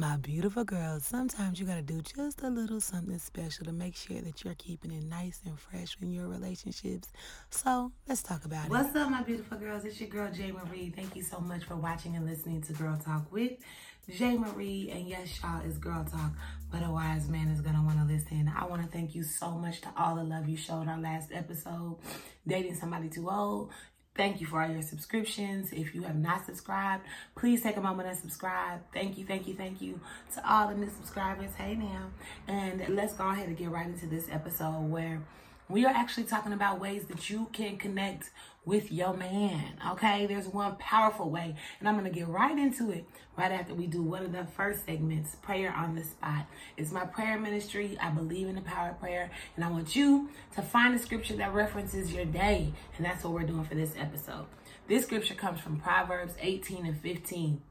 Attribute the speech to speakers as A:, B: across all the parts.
A: My beautiful girls, sometimes you gotta do just a little something special to make sure that you're keeping it nice and fresh in your relationships. So let's talk about it.
B: What's up, my beautiful girls? It's your girl Jay Marie. Thank you so much for watching and listening to Girl Talk with Jay Marie. And yes, y'all, it's Girl Talk, but a wise man is gonna wanna listen. I wanna thank you so much to all the love you showed our last episode, dating somebody too old. Thank you for all your subscriptions. If you have not subscribed, please take a moment and subscribe. Thank you, thank you, thank you to all the new subscribers. Hey now. And let's go ahead and get right into this episode where we are actually talking about ways that you can connect with your man. Okay, there's one powerful way, and I'm gonna get right into it right after we do one of the first segments prayer on the spot. It's my prayer ministry. I believe in the power of prayer, and I want you to find a scripture that references your day, and that's what we're doing for this episode. This scripture comes from Proverbs 18 and 15,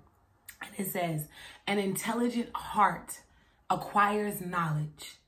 B: and it says, An intelligent heart acquires knowledge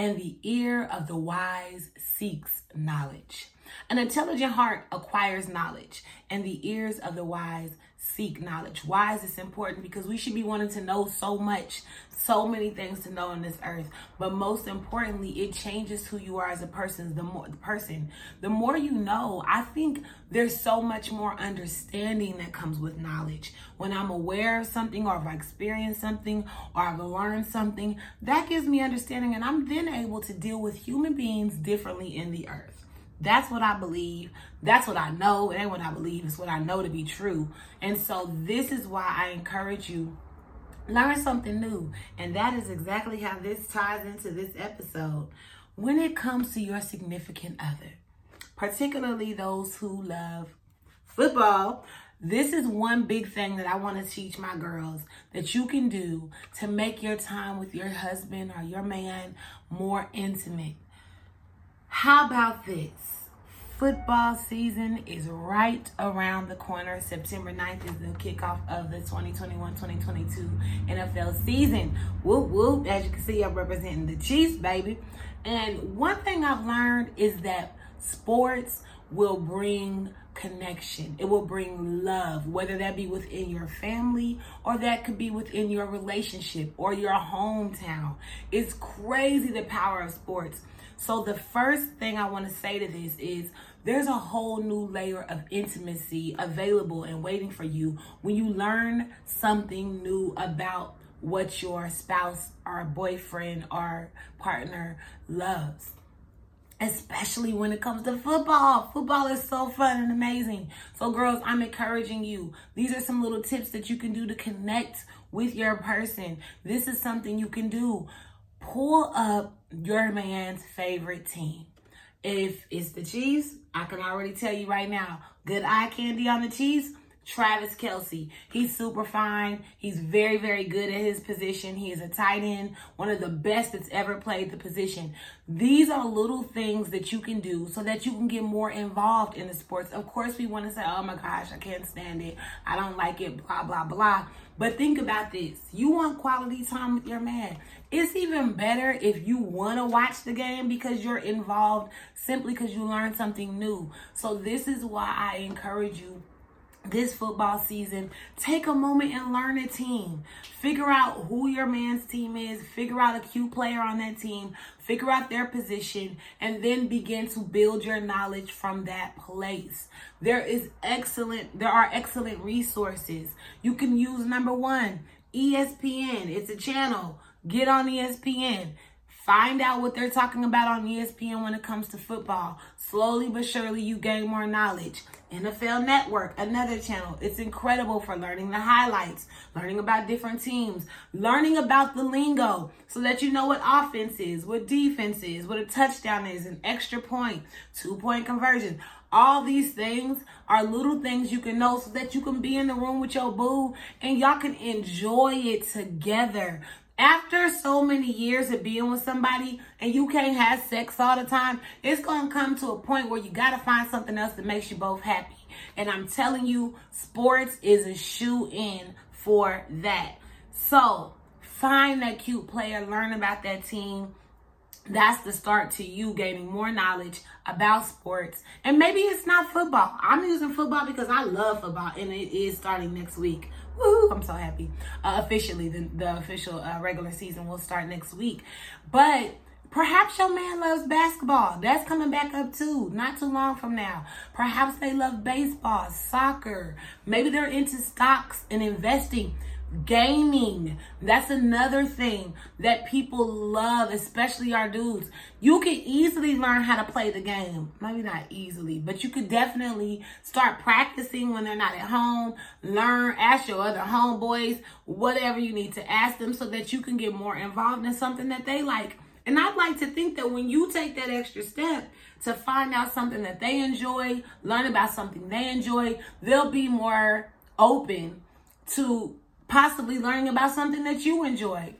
B: and the ear of the wise seeks knowledge. An intelligent heart acquires knowledge, and the ears of the wise seek knowledge. Why is this important? Because we should be wanting to know so much, so many things to know on this earth. But most importantly, it changes who you are as a person. The more the person, the more you know, I think there's so much more understanding that comes with knowledge. When I'm aware of something or if I experience something or I've learned something, that gives me understanding and I'm then able to deal with human beings differently in the earth. That's what I believe. That's what I know. It ain't what I believe. It's what I know to be true. And so this is why I encourage you learn something new. And that is exactly how this ties into this episode. When it comes to your significant other, particularly those who love football, this is one big thing that I want to teach my girls that you can do to make your time with your husband or your man more intimate. How about this? Football season is right around the corner. September 9th is the kickoff of the 2021-2022 NFL season. Whoop whoop. As you can see, I'm representing the Chiefs, baby. And one thing I've learned is that sports will bring connection. It will bring love, whether that be within your family or that could be within your relationship or your hometown. It's crazy the power of sports. So, the first thing I want to say to this is there's a whole new layer of intimacy available and waiting for you when you learn something new about what your spouse or boyfriend or partner loves especially when it comes to football. Football is so fun and amazing. So, girls, I'm encouraging you. These are some little tips that you can do to connect with your person. This is something you can do. Pull up your man's favorite team. If it's the Chiefs, I can already tell you right now, good eye candy on the Chiefs. Travis Kelce. He's super fine. He's very, very good at his position. He is a tight end, one of the best that's ever played the position. These are little things that you can do so that you can get more involved in the sports. Of course, we want to say, oh my gosh, I can't stand it. I don't like it, blah, blah, blah. But think about this. You want quality time with your man. It's even better if you want to watch the game because you're involved simply because you learned something new. So this is why I encourage you this football season, take a moment and learn a team. Figure out who your man's team is, figure out a cute player on that team, figure out their position, and then begin to build your knowledge from that place. There is excellent, there are excellent resources. You can use number one, ESPN. It's a channel. Get on ESPN. Find out what they're talking about on ESPN when it comes to football. Slowly but surely, you gain more knowledge. NFL Network, another channel. It's incredible for learning the highlights, learning about different teams, learning about the lingo so that you know what offense is, what defense is, what a touchdown is, an extra point, two point conversion. All these things are little things you can know so that you can be in the room with your boo and y'all can enjoy it together after so many years of being with somebody and you can't have sex all the time, it's going to come to a point where you got to find something else that makes you both happy. And I'm telling you, sports is a shoe in for that. So find that cute player, learn about that team. That's the start to you gaining more knowledge about sports. And maybe it's not football. I'm using football because I love football and it is starting next week Woo! I'm so happy. Uh, officially, the, the official uh, regular season will start next week. But perhaps your man loves basketball. That's coming back up too, not too long from now. Perhaps they love baseball, soccer. Maybe they're into stocks and investing gaming. That's another thing that people love especially our dudes. You can easily learn how to play the game. Maybe not easily but you could definitely start practicing when they're not at home. Learn ask your other homeboys whatever you need to ask them so that you can get more involved in something that they like. And i'd like to think that when you take that extra step to find out something that they enjoy learn about something they enjoy they'll be more open to possibly learning about something that you enjoy.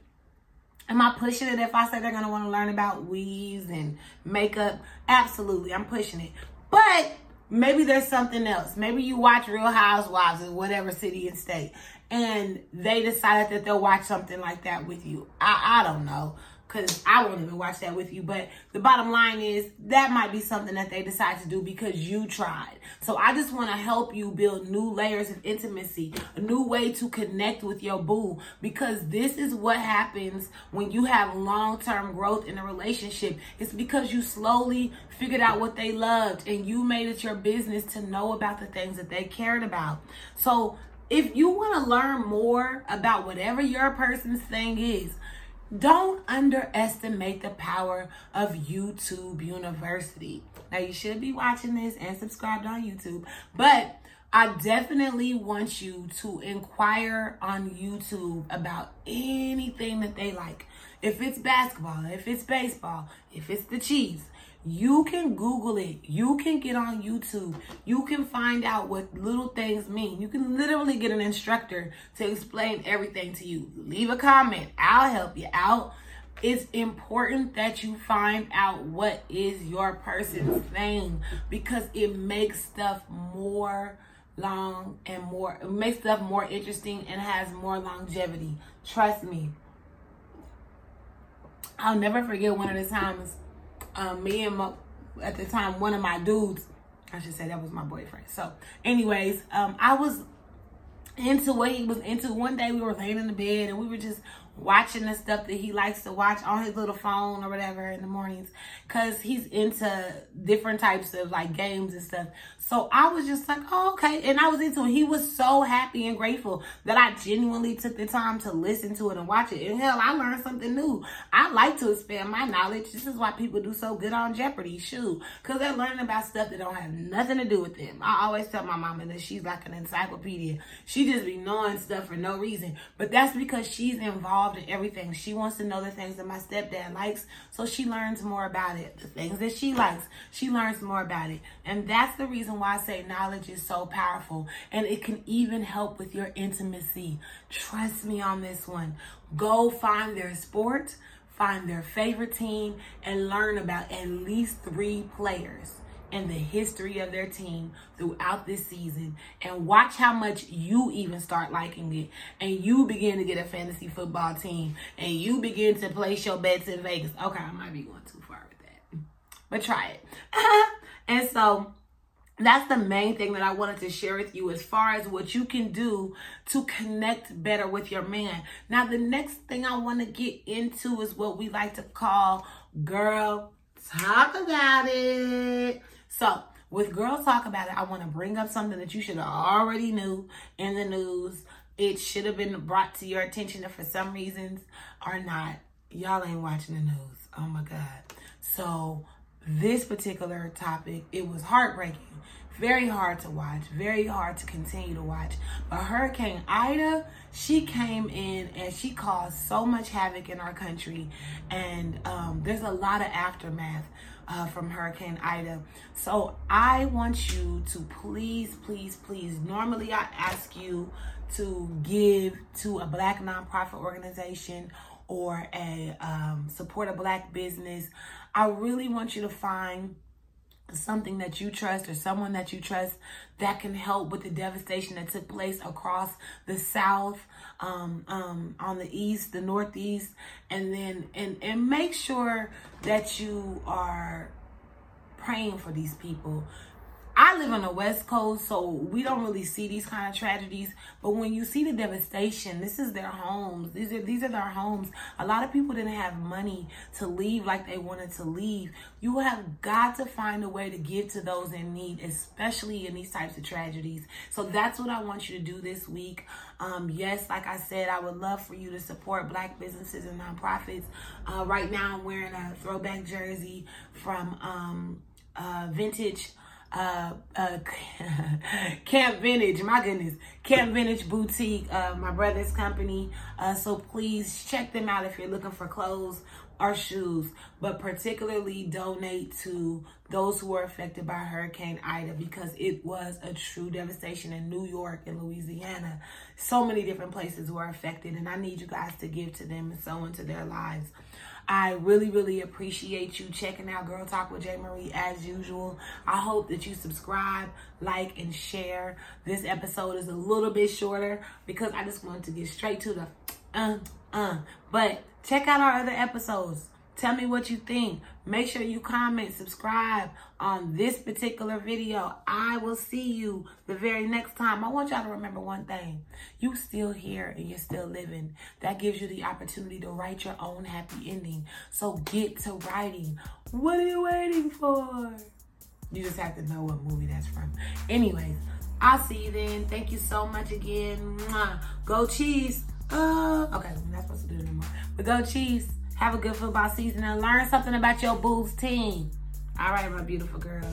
B: Am I pushing it if I say they're going to want to learn about weaves and makeup? Absolutely, I'm pushing it. But maybe there's something else. Maybe you watch Real Housewives in whatever city and state, and they decided that they'll watch something like that with you. I, I don't know because I won't even watch that with you. But the bottom line is that might be something that they decide to do because you tried. So I just want to help you build new layers of intimacy, a new way to connect with your boo because this is what happens when you have long-term growth in a relationship. It's because you slowly figured out what they loved and you made it your business to know about the things that they cared about. So if you want to learn more about whatever your person's thing is, don't underestimate the power of YouTube University. Now, you should be watching this and subscribed on YouTube, but I definitely want you to inquire on YouTube about anything that they like. If it's basketball, if it's baseball, if it's the Chiefs, you can Google it. You can get on YouTube. You can find out what little things mean. You can literally get an instructor to explain everything to you. Leave a comment. I'll help you out. It's important that you find out what is your person's thing because it makes stuff more long and more it makes stuff more interesting and has more longevity. Trust me. I'll never forget one of the times um, me and my, at the time one of my dudes, I should say that was my boyfriend. So, anyways, um, I was into what he was into. One day we were laying in the bed and we were just watching the stuff that he likes to watch on his little phone or whatever in the mornings because he's into different types of like games and stuff. So I was just like, oh, okay. And I was into it. He was so happy and grateful that I genuinely took the time to listen to it and watch it. And hell, I learned something new. I like to expand my knowledge. This is why people do so good on Jeopardy, shoot. Because they're learning about stuff that don't have nothing to do with them. I always tell my mama that she's like an encyclopedia. She just be knowing stuff for no reason. But that's because she's involved in everything. She wants to know the things that my stepdad likes. So she learns more about it. The things that she likes, she learns more about it. And that's the reason why I say knowledge is so powerful and it can even help with your intimacy. Trust me on this one. Go find their sport, find their favorite team, and learn about at least three players in the history of their team throughout this season and watch how much you even start liking it and you begin to get a fantasy football team and you begin to place your bets in Vegas. Okay, I might be going too far with that, but try it. and so that's the main thing that I wanted to share with you as far as what you can do to connect better with your man. Now, the next thing I want to get into is what we like to call girl talk about it. So, with girl talk about it, I want to bring up something that you should have already knew in the news. It should have been brought to your attention if for some reasons or not. Y'all ain't watching the news. Oh my God. So, this particular topic, it was heartbreaking. Very hard to watch, very hard to continue to watch. But Hurricane Ida, she came in and she caused so much havoc in our country. And um, there's a lot of aftermath uh, from Hurricane Ida. So I want you to please, please, please. Normally, I ask you to give to a black nonprofit organization or a um, support a black business. I really want you to find something that you trust or someone that you trust that can help with the devastation that took place across the south um, um, on the east the northeast. And then and and make sure that you are praying for these people I live on the West Coast, so we don't really see these kind of tragedies. But when you see the devastation, this is their homes. These are these are their homes. A lot of people didn't have money to leave like they wanted to leave. You have got to find a way to give to those in need, especially in these types of tragedies. So that's what I want you to do this week. Um, yes, like I said, I would love for you to support black businesses and nonprofits. Uh, right now, I'm wearing a throwback jersey from um, uh, Vintage uh, uh, Camp Vintage, my goodness, Camp Vintage Boutique, uh, my brother's company. Uh, so please check them out if you're looking for clothes or shoes, but particularly donate to those who were affected by Hurricane Ida because it was a true devastation in New York and Louisiana. So many different places were affected, and I need you guys to give to them and sow into their lives. I really, really appreciate you checking out Girl Talk with J. Marie as usual. I hope that you subscribe, like, and share. This episode is a little bit shorter because I just wanted to get straight to the uh, uh. But check out our other episodes. Tell me what you think. Make sure you comment, subscribe on this particular video. I will see you the very next time. I want y'all to remember one thing. You still here and you're still living. That gives you the opportunity to write your own happy ending. So get to writing. What are you waiting for? You just have to know what movie that's from. Anyways, I'll see you then. Thank you so much again. Go cheese. Uh, okay, we're not supposed to do it anymore. But go cheese. Have a good football season and learn something about your Bulls team. All right, my beautiful girls.